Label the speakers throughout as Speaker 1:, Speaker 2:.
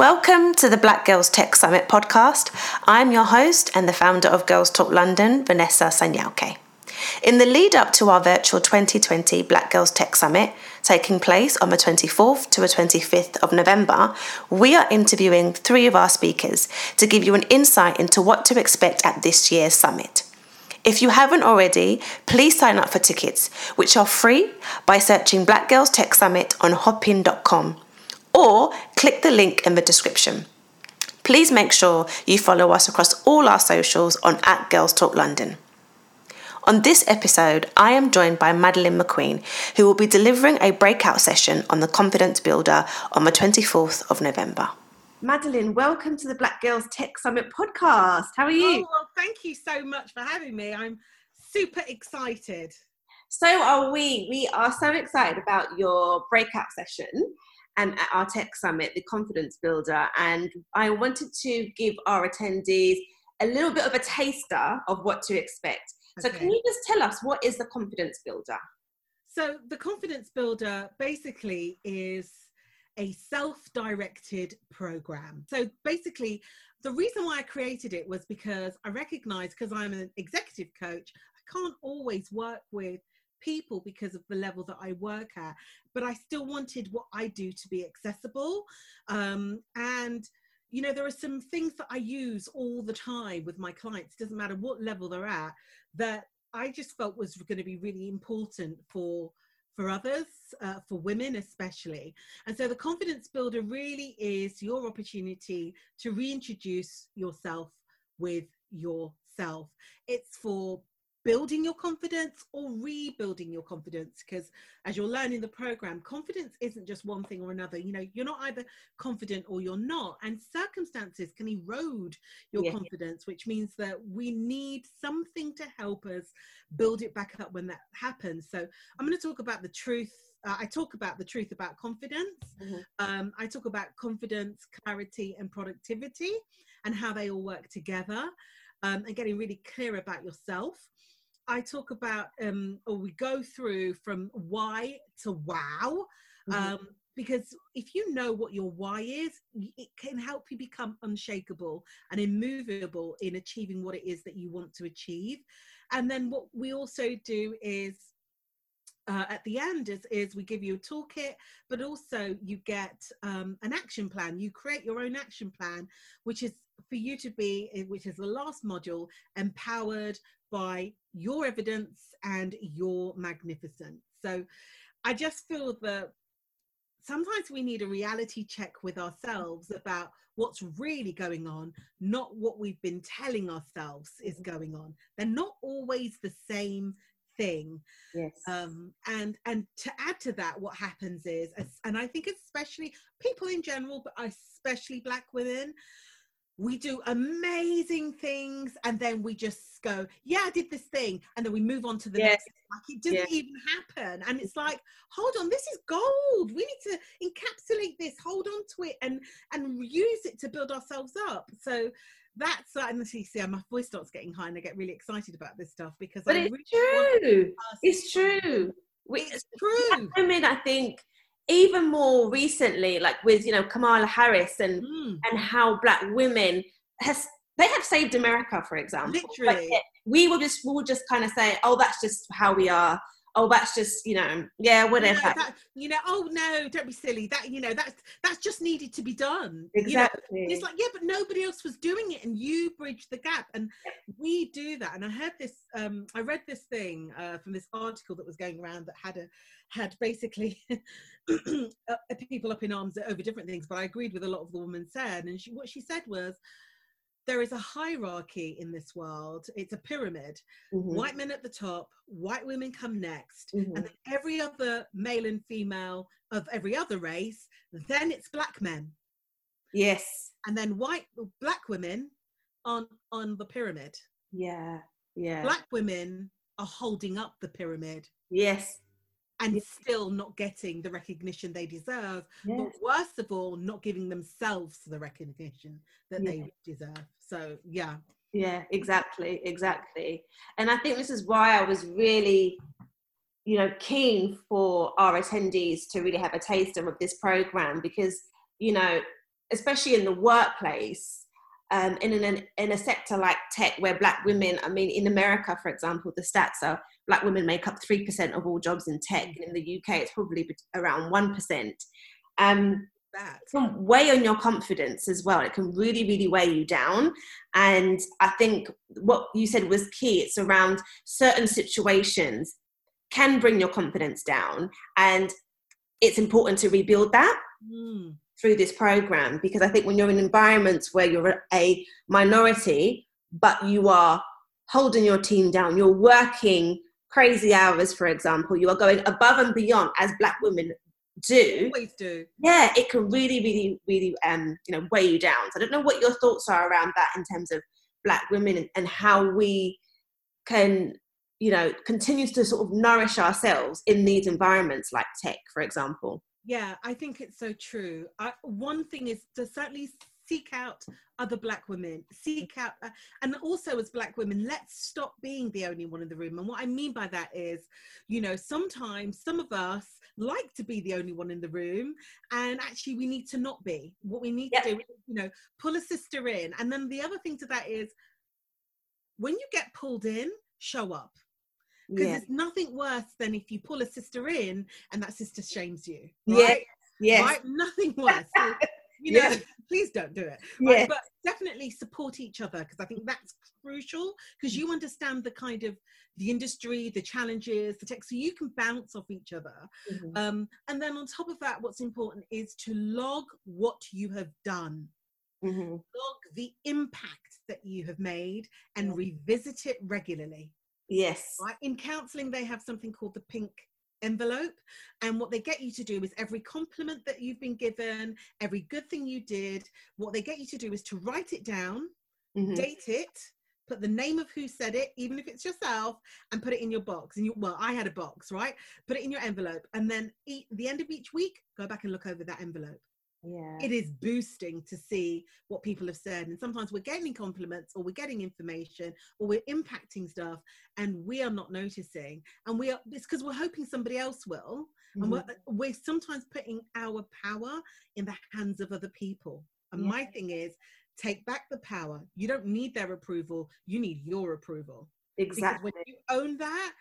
Speaker 1: Welcome to the Black Girls Tech Summit podcast. I'm your host and the founder of Girls Talk London, Vanessa Sanyauke. In the lead up to our virtual 2020 Black Girls Tech Summit, taking place on the 24th to the 25th of November, we are interviewing three of our speakers to give you an insight into what to expect at this year's summit. If you haven't already, please sign up for tickets, which are free by searching Black Girls Tech Summit on hopin.com or click the link in the description. Please make sure you follow us across all our socials on at Girls Talk London. On this episode, I am joined by Madeline McQueen, who will be delivering a breakout session on the Confidence Builder on the 24th of November. Madeline, welcome to the Black Girls Tech Summit podcast. How are you?
Speaker 2: Oh, well, thank you so much for having me. I'm super excited.
Speaker 1: So are we. We are so excited about your breakout session and at our tech summit, the Confidence Builder. And I wanted to give our attendees a little bit of a taster of what to expect. So, okay. can you just tell us what is the Confidence Builder?
Speaker 2: So, the Confidence Builder basically is a self directed program. So, basically, the reason why I created it was because I recognize because I'm an executive coach, I can't always work with people because of the level that I work at, but I still wanted what I do to be accessible. Um, and you know, there are some things that I use all the time with my clients, doesn't matter what level they're at, that I just felt was going to be really important for for others, uh, for women especially. And so the confidence builder really is your opportunity to reintroduce yourself with yourself. It's for building your confidence or rebuilding your confidence because as you're learning the program confidence isn't just one thing or another you know you're not either confident or you're not and circumstances can erode your yeah. confidence which means that we need something to help us build it back up when that happens so i'm going to talk about the truth uh, I talk about the truth about confidence. Mm-hmm. Um, I talk about confidence, clarity, and productivity, and how they all work together, um, and getting really clear about yourself. I talk about, um, or we go through from why to wow. Mm-hmm. Um, because if you know what your why is, it can help you become unshakable and immovable in achieving what it is that you want to achieve. And then what we also do is uh, at the end is, is we give you a toolkit, but also you get um, an action plan. You create your own action plan, which is for you to be, eh, which is the last module, empowered by your evidence and your magnificence. So I just feel that sometimes we need a reality check with ourselves about what's really going on, not what we've been telling ourselves is mm-hmm. going on. They're not always the same thing.
Speaker 1: Yes.
Speaker 2: Um, and and to add to that, what happens is, and I think especially people in general, but especially Black women, we do amazing things and then we just go yeah i did this thing and then we move on to the yes. next like it didn't yes. even happen. And it's like hold on this is gold. We need to encapsulate this. Hold on to it and and use it to build ourselves up. So that's uh, and see, see my voice starts getting high and i get really excited about this stuff because
Speaker 1: but I it's really true. it's true. It's true. women i think even more recently, like with you know Kamala Harris and mm. and how black women has they have saved America, for example.
Speaker 2: Literally,
Speaker 1: we will just we will just kind of say, oh, that's just how we are oh that's just you know yeah whatever
Speaker 2: you know, that, you know oh no don't be silly that you know that's that's just needed to be done
Speaker 1: exactly
Speaker 2: you know? it's like yeah but nobody else was doing it and you bridge the gap and we do that and i heard this um i read this thing uh, from this article that was going around that had a had basically uh, people up in arms over different things but i agreed with a lot of the woman said and she, what she said was there is a hierarchy in this world. It's a pyramid. Mm-hmm. White men at the top, white women come next, mm-hmm. and then every other male and female of every other race, then it's black men.
Speaker 1: Yes.
Speaker 2: And then white black women on on the pyramid.
Speaker 1: Yeah. Yeah.
Speaker 2: Black women are holding up the pyramid.
Speaker 1: Yes
Speaker 2: and yes. still not getting the recognition they deserve yes. but worst of all not giving themselves the recognition that yes. they deserve so yeah
Speaker 1: yeah exactly exactly and i think this is why i was really you know keen for our attendees to really have a taste of this program because you know especially in the workplace, um, in an in a sector like tech, where Black women, I mean, in America, for example, the stats are Black women make up three percent of all jobs in tech. And in the UK, it's probably around one percent. Um, that can weigh on your confidence as well. It can really, really weigh you down. And I think what you said was key. It's around certain situations can bring your confidence down, and it's important to rebuild that. Mm through this program because I think when you're in environments where you're a minority, but you are holding your team down, you're working crazy hours, for example, you are going above and beyond as Black women do.
Speaker 2: Always do.
Speaker 1: Yeah, it can really, really, really, um, you know, weigh you down. So I don't know what your thoughts are around that in terms of Black women and, and how we can you know continues to sort of nourish ourselves in these environments like tech for example
Speaker 2: yeah, I think it's so true. I, one thing is to certainly seek out other black women seek out uh, and also as black women let's stop being the only one in the room and what i mean by that is you know sometimes some of us like to be the only one in the room and actually we need to not be what we need yep. to do you know pull a sister in and then the other thing to that is when you get pulled in show up because yeah. there's nothing worse than if you pull a sister in and that sister shames you.
Speaker 1: Right? Yeah. Yes.
Speaker 2: Right? Nothing worse. You know, yeah. please don't do it. Right? Yeah. But definitely support each other because I think that's crucial because you understand the kind of the industry, the challenges, the tech, so you can bounce off each other. Mm-hmm. Um, and then on top of that, what's important is to log what you have done. Mm-hmm. Log the impact that you have made and yeah. revisit it regularly.
Speaker 1: Yes.
Speaker 2: Right? In counseling, they have something called the pink envelope. And what they get you to do is every compliment that you've been given, every good thing you did, what they get you to do is to write it down, mm-hmm. date it, put the name of who said it, even if it's yourself, and put it in your box. And you, well, I had a box, right? Put it in your envelope, and then eat, the end of each week, go back and look over that envelope
Speaker 1: yeah
Speaker 2: it is boosting to see what people have said and sometimes we're getting compliments or we're getting information or we're impacting stuff and we are not noticing and we are it's because we're hoping somebody else will mm-hmm. and we're, we're sometimes putting our power in the hands of other people and yeah. my thing is take back the power you don't need their approval you need your approval
Speaker 1: exactly
Speaker 2: because when you own that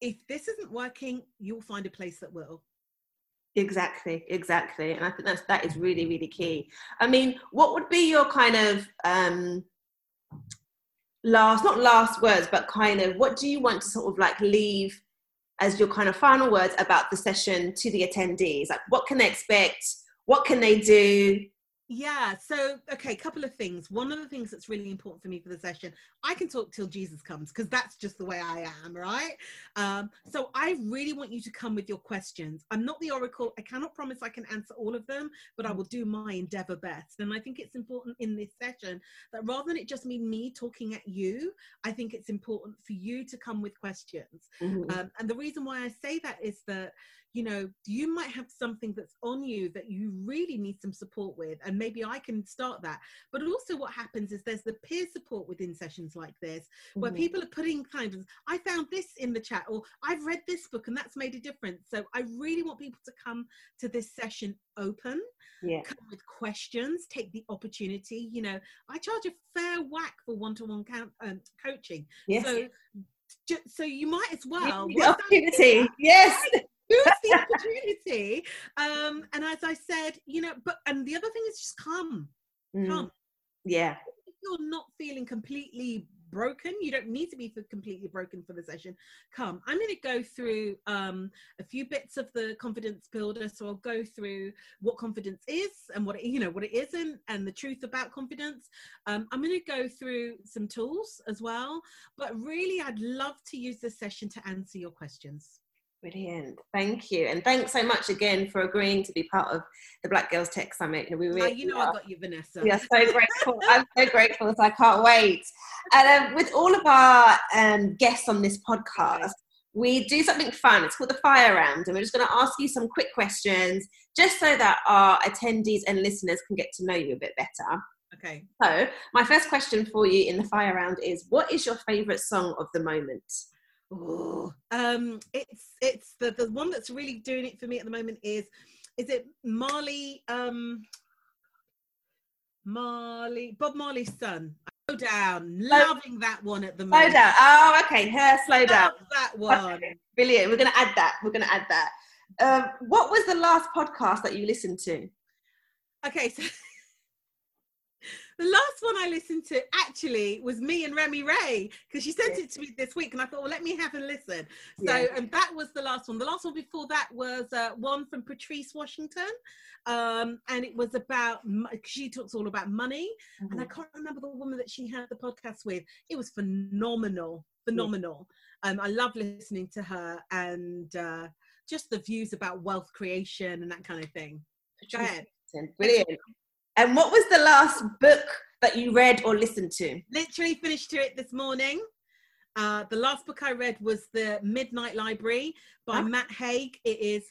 Speaker 2: if this isn't working you'll find a place that will
Speaker 1: Exactly, exactly. And I think that's that is really, really key. I mean, what would be your kind of um last not last words, but kind of what do you want to sort of like leave as your kind of final words about the session to the attendees? Like what can they expect? What can they do?
Speaker 2: Yeah. So, okay, a couple of things. One of the things that's really important for me for the session, I can talk till Jesus comes because that's just the way I am, right? Um, so, I really want you to come with your questions. I'm not the oracle. I cannot promise I can answer all of them, but I will do my endeavor best. And I think it's important in this session that rather than it just be me talking at you, I think it's important for you to come with questions. Mm-hmm. Um, and the reason why I say that is that you know you might have something that's on you that you really need some support with and maybe i can start that but also what happens is there's the peer support within sessions like this where mm-hmm. people are putting kind of i found this in the chat or i've read this book and that's made a difference so i really want people to come to this session open
Speaker 1: yeah.
Speaker 2: come with questions take the opportunity you know i charge a fair whack for one-to-one count, um, coaching yes. so so you might as well
Speaker 1: the opportunity yes
Speaker 2: use the opportunity. Um, and as I said, you know, but and the other thing is just come, mm. come.
Speaker 1: Yeah.
Speaker 2: You're not feeling completely broken, you don't need to be completely broken for the session. Come, I'm going to go through um, a few bits of the confidence builder. So I'll go through what confidence is and what it, you know what it isn't, and the truth about confidence. Um, I'm going to go through some tools as well. But really, I'd love to use this session to answer your questions.
Speaker 1: Brilliant. Thank you. And thanks so much again for agreeing to be part of the Black Girls Tech Summit.
Speaker 2: You know, We really, you know, are, I got you, Vanessa.
Speaker 1: We are so grateful. I'm so grateful. So I can't wait. And um, with all of our um, guests on this podcast, we do something fun. It's called the fire round. And we're just going to ask you some quick questions just so that our attendees and listeners can get to know you a bit better.
Speaker 2: Okay.
Speaker 1: So, my first question for you in the fire round is what is your favorite song of the moment?
Speaker 2: Oh, um, it's it's the the one that's really doing it for me at the moment is is it Marley um Marley, Bob Marley's son. Slow down, loving that one at the moment.
Speaker 1: Slow down. Oh, okay. Her slow down.
Speaker 2: That one.
Speaker 1: Okay, Brilliant. We're to add that. We're to add that. Um, what was the last podcast that you listened to?
Speaker 2: Okay, so the last one I listened to actually was me and Remy Ray because she sent
Speaker 1: Yeah.
Speaker 2: it to me this week, and I thought, well, let me have a listen. So,
Speaker 1: Yeah.
Speaker 2: and that was the last one. The last one before that was uh, one from Patrice Washington, um, and it was about she talks all about money, and I can't remember the woman that she had the podcast with. It was phenomenal, phenomenal. Um, I love listening to her and uh, just the views about wealth creation and that kind of thing. Go ahead.
Speaker 1: Brilliant. And what was the last book that you read or listened to?
Speaker 2: literally finished to it this morning. Uh, the last book I read was The Midnight Library by
Speaker 1: Ah.
Speaker 2: Matt Haig. It is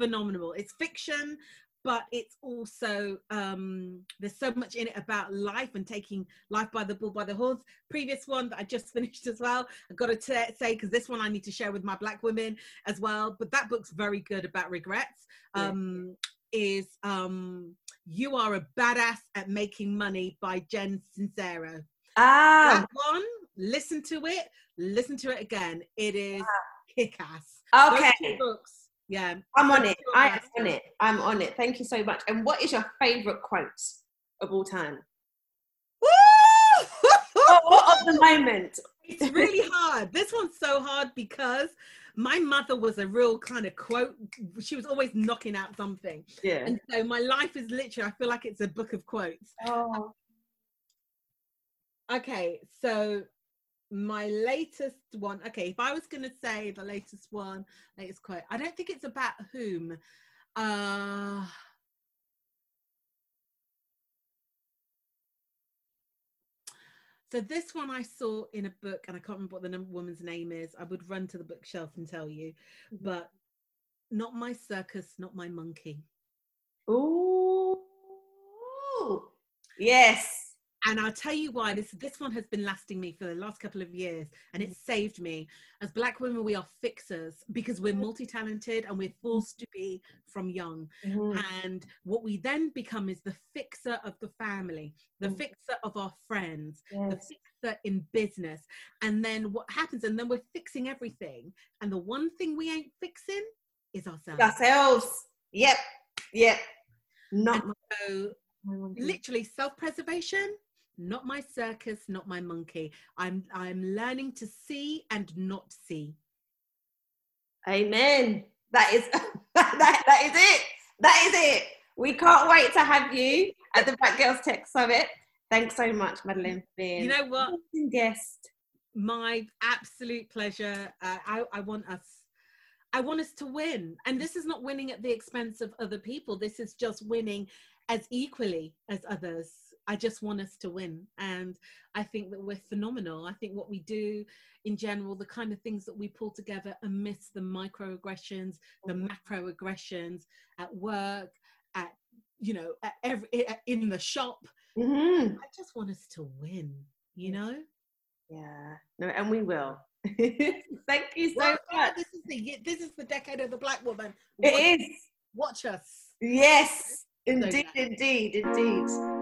Speaker 2: phenomenal. It's fiction, but it's also um, there's so much in it about life and taking life by the bull by the horns. Previous one that I just finished as well. I've got to t- say because this one I need to share with my black women as well. But that book's very good about regrets.
Speaker 1: Yeah.
Speaker 2: Um, Is um, You Are a Badass at Making Money by Jen Sincero
Speaker 1: Ah,
Speaker 2: that one listen to it listen to it again it is kick-ass
Speaker 1: okay.
Speaker 2: Two books yeah
Speaker 1: I'm on it. I am on it. I'm on it. Thank you so much. And what is your favorite quote of all time? Or of the moment?
Speaker 2: it's really hard this one's so hard because my mother was a real kind of quote she was always knocking out something
Speaker 1: Yeah.
Speaker 2: and so my life is literally i feel like it's a book of quotes
Speaker 1: Oh.
Speaker 2: okay so my latest one okay if i was going to say the latest one latest quote i don't think it's about whom uh so this one i saw in a book and i can't remember what the num- woman's name is i would run to the bookshelf and tell you mm-hmm. but not my circus not my monkey
Speaker 1: Ooh. Yes.
Speaker 2: And I'll tell you why this this one has been lasting me for the last couple of years and it saved me. As black women we are fixers because we're multi-talented and we're forced to be from young.
Speaker 1: Mhm.
Speaker 2: And what we then become is the fixer of the family, the
Speaker 1: Mm.
Speaker 2: fixer of our friends, the fixer in business. And then what happens and then we're fixing everything and the one thing we ain't fixing is ourselves.
Speaker 1: Ourselves. Yep. Yep. Not
Speaker 2: And so literally self-preservation not my circus not my monkey i'm i'm learning to see and not see
Speaker 1: Amen. That is that, that is it. That is it. We can't wait to have you at the Black Girls Tech Summit. Thanks so much, Madeline, for being
Speaker 2: you know what
Speaker 1: guest.
Speaker 2: my absolute pleasure uh, I, I want us i want us to win and this is not winning at the expense of other people this is just winning as equally as others i just want us to win and i think that we're phenomenal i think what we do in general the kind of things that we pull together amidst the microaggressions the macroaggressions at work at you know at every in the shop
Speaker 1: Mhm.
Speaker 2: i just want us to win you know
Speaker 1: Yeah. No, and we will. Thank you so
Speaker 2: Well,
Speaker 1: much.
Speaker 2: this is the this is the decade of the black woman.
Speaker 1: It
Speaker 2: Watch,
Speaker 1: is.
Speaker 2: watch us.
Speaker 1: Yes.
Speaker 2: So
Speaker 1: Indeed, indeed, indeed.